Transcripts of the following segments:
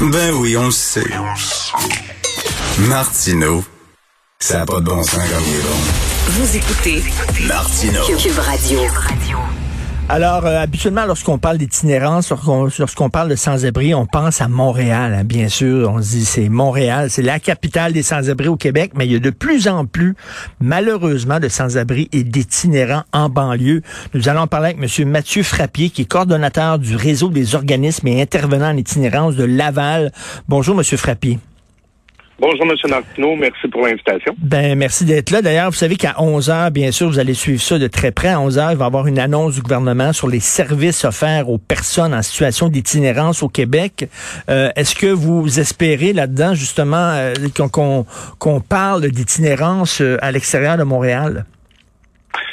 Ben oui, on le sait. Martineau, ça n'a pas de bon sens comme il est bon. Vous écoutez Martineau. Cube Radio. Alors, euh, habituellement, lorsqu'on parle d'itinérance, lorsqu'on parle de sans-abri, on pense à Montréal, hein, bien sûr. On se dit c'est Montréal, c'est la capitale des sans-abri au Québec, mais il y a de plus en plus, malheureusement, de sans-abri et d'itinérants en banlieue. Nous allons parler avec M. Mathieu Frappier, qui est coordonnateur du réseau des organismes et intervenants en itinérance de Laval. Bonjour, M. Frappier. Bonjour, M. Martineau. Merci pour l'invitation. Ben, merci d'être là. D'ailleurs, vous savez qu'à 11 heures, bien sûr, vous allez suivre ça de très près. À 11 heures, il va y avoir une annonce du gouvernement sur les services offerts aux personnes en situation d'itinérance au Québec. Euh, Est-ce que vous espérez là-dedans, justement, euh, qu'on qu'on parle d'itinérance euh, à l'extérieur de Montréal?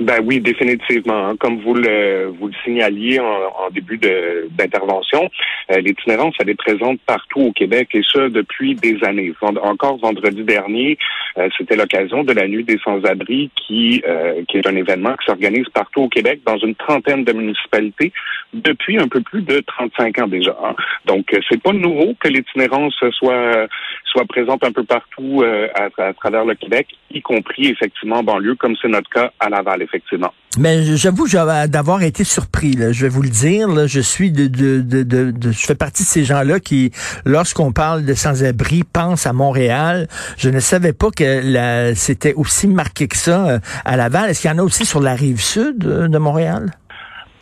Ben oui, définitivement. Comme vous le vous le signaliez en, en début d'intervention, euh, l'itinérance elle est présente partout au Québec et ça depuis des années. Encore vendredi dernier, euh, c'était l'occasion de la nuit des sans-abri qui euh, qui est un événement qui s'organise partout au Québec dans une trentaine de municipalités depuis un peu plus de 35 ans déjà. hein. Donc euh, c'est pas nouveau que l'itinérance soit soit présente un peu partout euh, à, à travers le Québec, y compris effectivement en banlieue, comme c'est notre cas à Laval, effectivement. Mais j'avoue d'avoir été surpris. là. Je vais vous le dire. là. je suis de, de, de, de- je fais partie de ces gens-là qui, lorsqu'on parle de sans-abri, pensent à Montréal. Je ne savais pas que c'était aussi marqué que ça euh, à Laval. Est-ce qu'il y en a aussi sur la rive sud euh, de Montréal?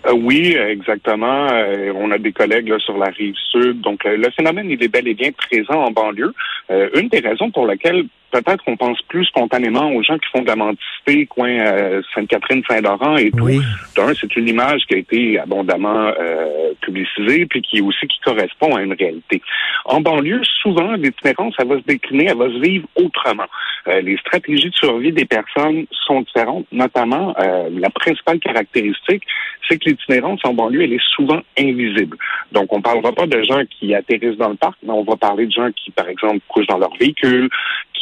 Euh, oui, exactement. Euh, on a des collègues là, sur la rive sud. Donc, le phénomène, il est bel et bien présent en banlieue. Euh, une des raisons pour lesquelles peut-être qu'on pense plus spontanément aux gens qui font de la mendicité, coin euh, Sainte-Catherine, Saint-Laurent et tout. Oui. D'un, c'est une image qui a été abondamment euh, publicisée, puis qui aussi qui correspond à une réalité. En banlieue, souvent, l'itinérance, elle va se décliner, elle va se vivre autrement. Euh, les stratégies de survie des personnes sont différentes, notamment euh, la principale caractéristique, c'est que l'itinérance en banlieue, elle est souvent invisible. Donc, on ne parlera pas de gens qui atterrissent dans le parc, mais on va parler de gens qui, par exemple, couchent dans leur véhicule,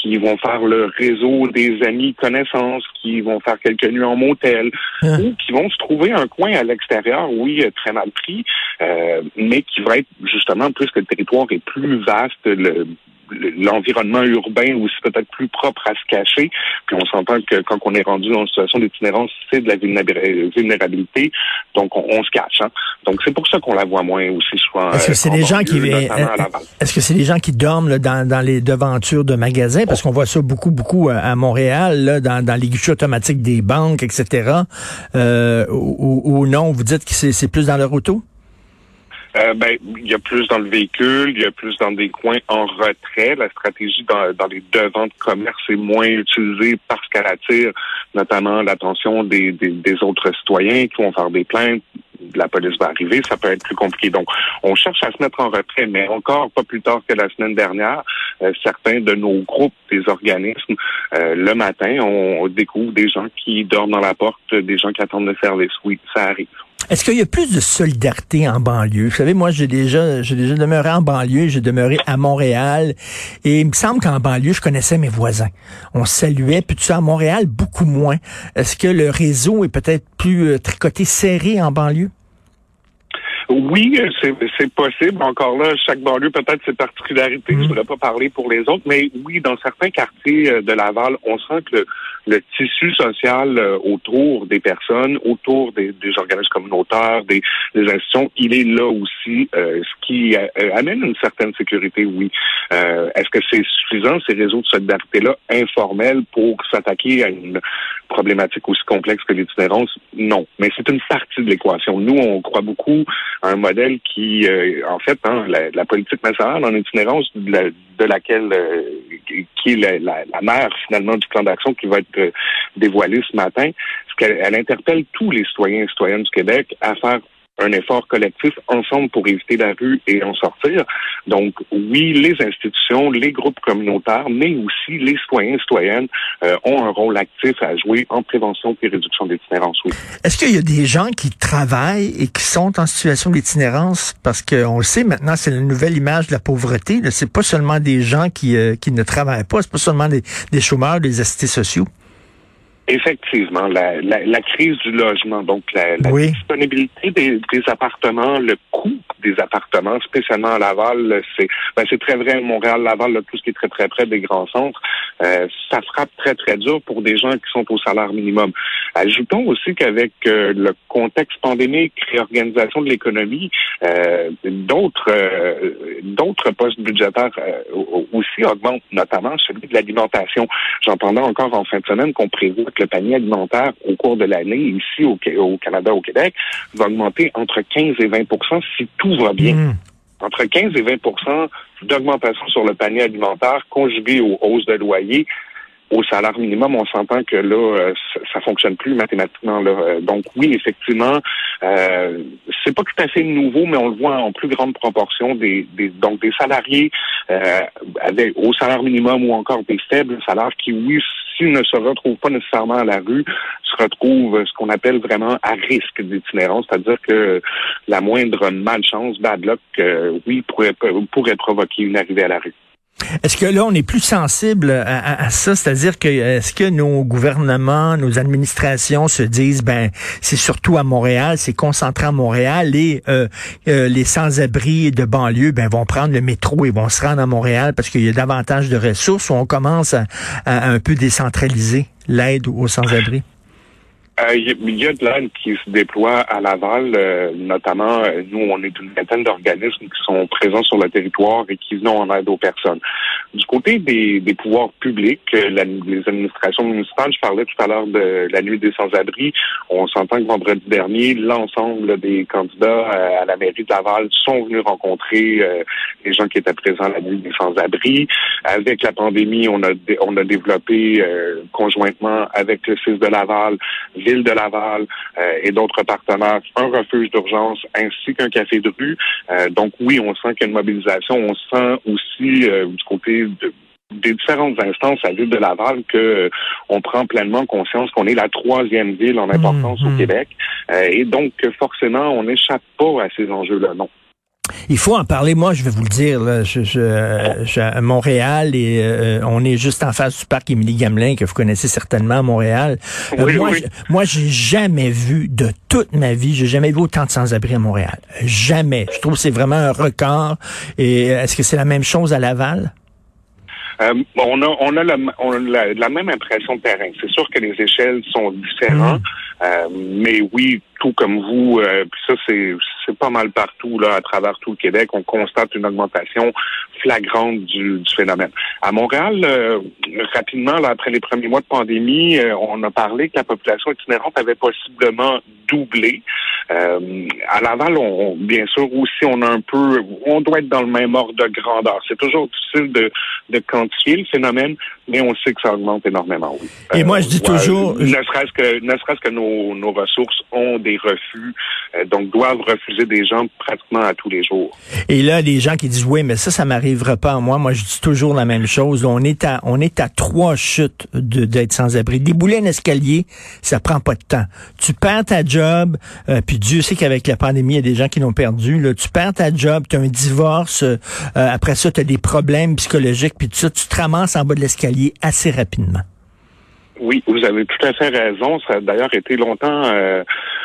qui vont faire le réseau des amis, connaissances, qui vont faire quelques nuits en motel, Hein. ou qui vont se trouver un coin à l'extérieur, oui, euh, très mal pris, euh, mais qui va être justement, puisque le territoire est plus vaste, le- l'environnement urbain aussi peut-être plus propre à se cacher. Puis on s'entend que quand on est rendu dans une situation d'itinérance, c'est de la vulnéra- vulnérabilité, donc on, on se cache. hein. Donc c'est pour ça qu'on la voit moins aussi souvent. Est-ce que euh, c'est des gens qui est-ce que c'est des gens qui dorment là, dans, dans les devantures de magasins? Parce qu'on voit ça beaucoup beaucoup euh, à Montréal là, dans, dans les guichets automatiques des banques etc. Euh, ou, ou- non vous dites que c'est c'est plus dans leur auto? Euh, ben, il y a plus dans le véhicule, il y a plus dans des coins en retrait. La stratégie dans, dans les devants de commerce est moins utilisée parce qu'elle attire notamment l'attention des, des, des autres citoyens qui vont faire des plaintes. La police va arriver, ça peut être plus compliqué. Donc, on cherche à se mettre en retrait, mais encore pas plus tard que la semaine dernière, euh, certains de nos groupes, des organismes, euh, le matin, on, on découvre des gens qui dorment dans la porte, des gens qui attendent le service. Oui, ça arrive. Est-ce qu'il y a plus de solidarité en banlieue? Vous savez, moi, j'ai déjà, j'ai déjà demeuré en banlieue, j'ai demeuré à Montréal, et il me semble qu'en banlieue, je connaissais mes voisins. On saluait, puis tout ça, à Montréal, beaucoup moins. Est-ce que le réseau est peut-être plus euh, tricoté, serré en banlieue? Oui, euh, c'est possible. Encore là, chaque banlieue peut-être ses particularités. Je ne voudrais pas parler pour les autres, mais oui, dans certains quartiers euh, de Laval, on sent que le, le tissu social euh, autour des personnes, autour des, des organismes communautaires, des, des institutions, il est là aussi, euh, ce qui euh, amène une certaine sécurité, oui. Euh, Est-ce que c'est suffisant, ces réseaux de solidarité-là, informels, pour s'attaquer à une problématique aussi complexe que l'itinérance? Non. Mais c'est une partie de l'équation. Nous, on croit beaucoup un modèle qui, euh, en fait, hein, la, la politique nationale en itinérance, de, la- de laquelle, euh, qui est la, la, mère, finalement, du plan d'action qui va être euh, dévoilé ce matin, qu'elle elle interpelle tous les citoyens et citoyennes du Québec à faire un effort collectif ensemble pour éviter la rue et en sortir. Donc, oui, les institutions, les groupes communautaires, mais aussi les citoyens et citoyennes euh, ont un rôle actif à jouer en prévention et réduction de l'itinérance, oui. Est-ce qu'il y a des gens qui travaillent et qui sont en situation d'itinérance? Parce qu'on le sait maintenant, c'est la nouvelle image de la pauvreté. C'est pas seulement des gens qui, euh, qui ne travaillent pas, c'est pas seulement des, des chômeurs, des assistés sociaux. Effectivement, la, la, la crise du logement, donc la, la Oui. disponibilité des, des appartements, le coût des appartements, spécialement à Laval. C'est ben, c'est très vrai, Montréal-Laval, tout ce qui est très très près des grands centres, euh, ça frappe très très dur pour des gens qui sont au salaire minimum. Ajoutons aussi qu'avec euh, le contexte pandémique, réorganisation de l'économie, euh, d'autres d'autres postes budgétaires aussi augmentent, notamment celui de l'alimentation. J'entendais encore en fin de semaine qu'on prévoit que le panier alimentaire au cours de l'année ici au, au Canada, au Québec, va augmenter entre 15 et 20% si tout va bien. Hmm. Entre 15 et 20% d'augmentation sur le panier alimentaire conjugué aux hausses de loyer, au salaire minimum, on s'entend que là, euh, ça fonctionne plus mathématiquement. Là. Euh, donc oui, effectivement, euh, c'est pas tout à fait nouveau, mais on le voit en plus grande proportion des, donc des salariés euh, avec au salaire minimum ou encore des faibles salaires qui, oui, s'ils ne se retrouvent pas nécessairement à la rue, se retrouvent ce qu'on appelle vraiment à risque d'itinérance, c'est-à-dire que la moindre malchance, bad luck, oui, pourrait, pourrait provoquer une arrivée à la rue. Est-ce que là, on est plus sensible à, ça? C'est-à-dire que est-ce que nos gouvernements, nos administrations se disent, ben, c'est surtout à Montréal, c'est concentré à Montréal et euh, euh, les sans-abri de banlieue, ben, vont prendre le métro et vont se rendre à Montréal parce qu'il y a davantage de ressources ou on commence à un peu décentraliser l'aide aux sans-abri? Il euh, y, a de l'aide qui se déploie à Laval, euh, notamment, euh, nous, on est une vingtaine d'organismes qui sont présents sur le territoire et qui viennent en aide aux personnes. Du côté des, des pouvoirs publics, les administrations municipales, je parlais tout à l'heure de la nuit des sans-abri, on s'entend que vendredi dernier, l'ensemble des candidats à la mairie de Laval sont venus rencontrer les gens qui étaient présents la nuit des sans-abri. Avec la pandémie, on a, on a développé conjointement avec le CIS de Laval Ville de Laval euh, et d'autres partenaires, un refuge d'urgence ainsi qu'un café de rue. Euh, donc oui, on sent qu'il y a une mobilisation. On sent aussi euh, du côté des différentes instances à Ville de Laval que on prend pleinement conscience qu'on est la troisième ville en importance au mmh, mmh. Québec et donc forcément on n'échappe pas à ces enjeux-là. Non. Il faut en parler. Moi, je vais vous le dire. Là, je, je, à Montréal et euh, on est juste en face du parc Émilie Gamelin que vous connaissez certainement à Montréal. Euh, moi, je, moi, j'ai jamais vu de toute ma vie, j'ai jamais vu autant de sans-abri à Montréal. Jamais. Je trouve que c'est vraiment un record. Et euh, est-ce que c'est la même chose à Laval? Euh, on a, on a, la, on a la, même impression de terrain. C'est sûr que les échelles sont différentes, mmh. euh, mais oui, tout comme vous, euh, ça c'est c'est pas mal partout là à travers tout le Québec, on constate une augmentation flagrante du, du phénomène. À Montréal, euh, rapidement là, après les premiers mois de pandémie, euh, on a parlé que la population itinérante avait possiblement doublé. à Laval, on, bien sûr aussi, on a un peu, on doit être dans le même ordre de grandeur. C'est toujours difficile de, de quantifier le phénomène, mais on sait que ça augmente énormément. Oui. Et moi, je dis toujours, ne serait-ce que ne serait-ce que nos, nos ressources ont des refus, euh, donc doivent refuser des gens pratiquement à tous les jours. Et là, les gens qui disent oui, mais ça, ça m'arrivera pas à moi. Moi, je dis toujours la même chose. On est à, on est à trois chutes d'être sans abri. Débouler un escalier, ça prend pas de temps. Tu perds ta job, euh, puis Dieu sait qu'avec la pandémie, il y a des gens qui l'ont perdu. Là, tu perds ta job, tu as un divorce, euh, après ça, tu as des problèmes psychologiques, puis tout ça, tu te ramasses en bas de l'escalier assez rapidement. Oui, vous avez tout à fait raison. Ça a d'ailleurs été longtemps euh,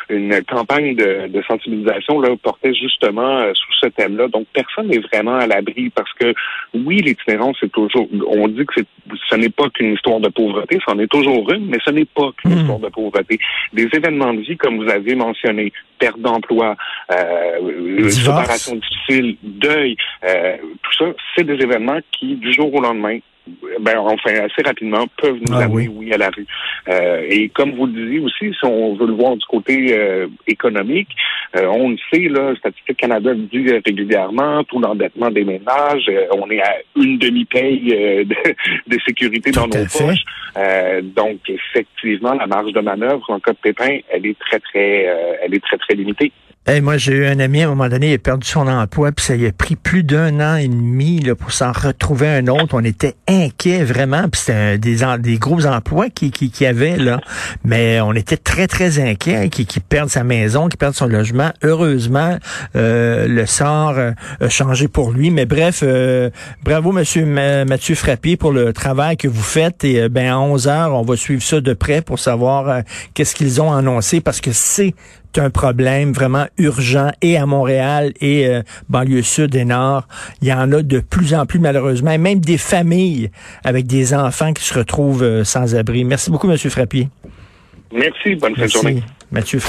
une campagne de, de, sensibilisation là portait justement euh, sous ce thème-là. Donc personne n'est vraiment à l'abri parce que oui, l'itinérance c'est toujours. On dit que ce n'est pas qu'une histoire de pauvreté, c'en est toujours une, mais ce n'est pas qu'une hmm. histoire de pauvreté. Des événements de vie comme vous avez mentionné, perte d'emploi, euh, séparation difficile, deuil, euh, tout ça, c'est des événements qui du jour au lendemain ben, enfin, assez rapidement, peuvent nous ah amener, oui. à la rue. Euh, et comme vous le disiez aussi, si on veut le voir du côté euh, économique, euh, on le sait, là, Statistique Canada le dit régulièrement, tout l'endettement des ménages, on est à une demi-paye de, sécurité dans nos poches. donc, effectivement, la marge de manœuvre en cas de pépin, elle est très, très, elle est très, très limitée moi, j'ai eu un ami, à un moment donné, il a perdu son emploi, puis ça a pris plus d'un an et demi pour s'en retrouver un autre. On était inquiets, vraiment, puis c'était des, gros emplois qu'il qui, avait, là. Mais on était très, très inquiets qu'il qui perde sa maison, qu'il perde son logement. Heureusement, euh, le sort euh, a changé pour lui. Mais bref, euh, bravo, Monsieur Mathieu Frappier, pour le travail que vous faites. Et ben à 11 heures, on va suivre ça de près pour savoir qu'est-ce qu'ils ont annoncé, parce que c'est un problème vraiment urgent et à Montréal et euh, banlieue sud et nord. Il y en a de plus en plus malheureusement, et même des familles avec des enfants qui se retrouvent euh, sans abri. Merci beaucoup, M. Frappier. Merci. Bonne fin de journée. Mathieu Frappier.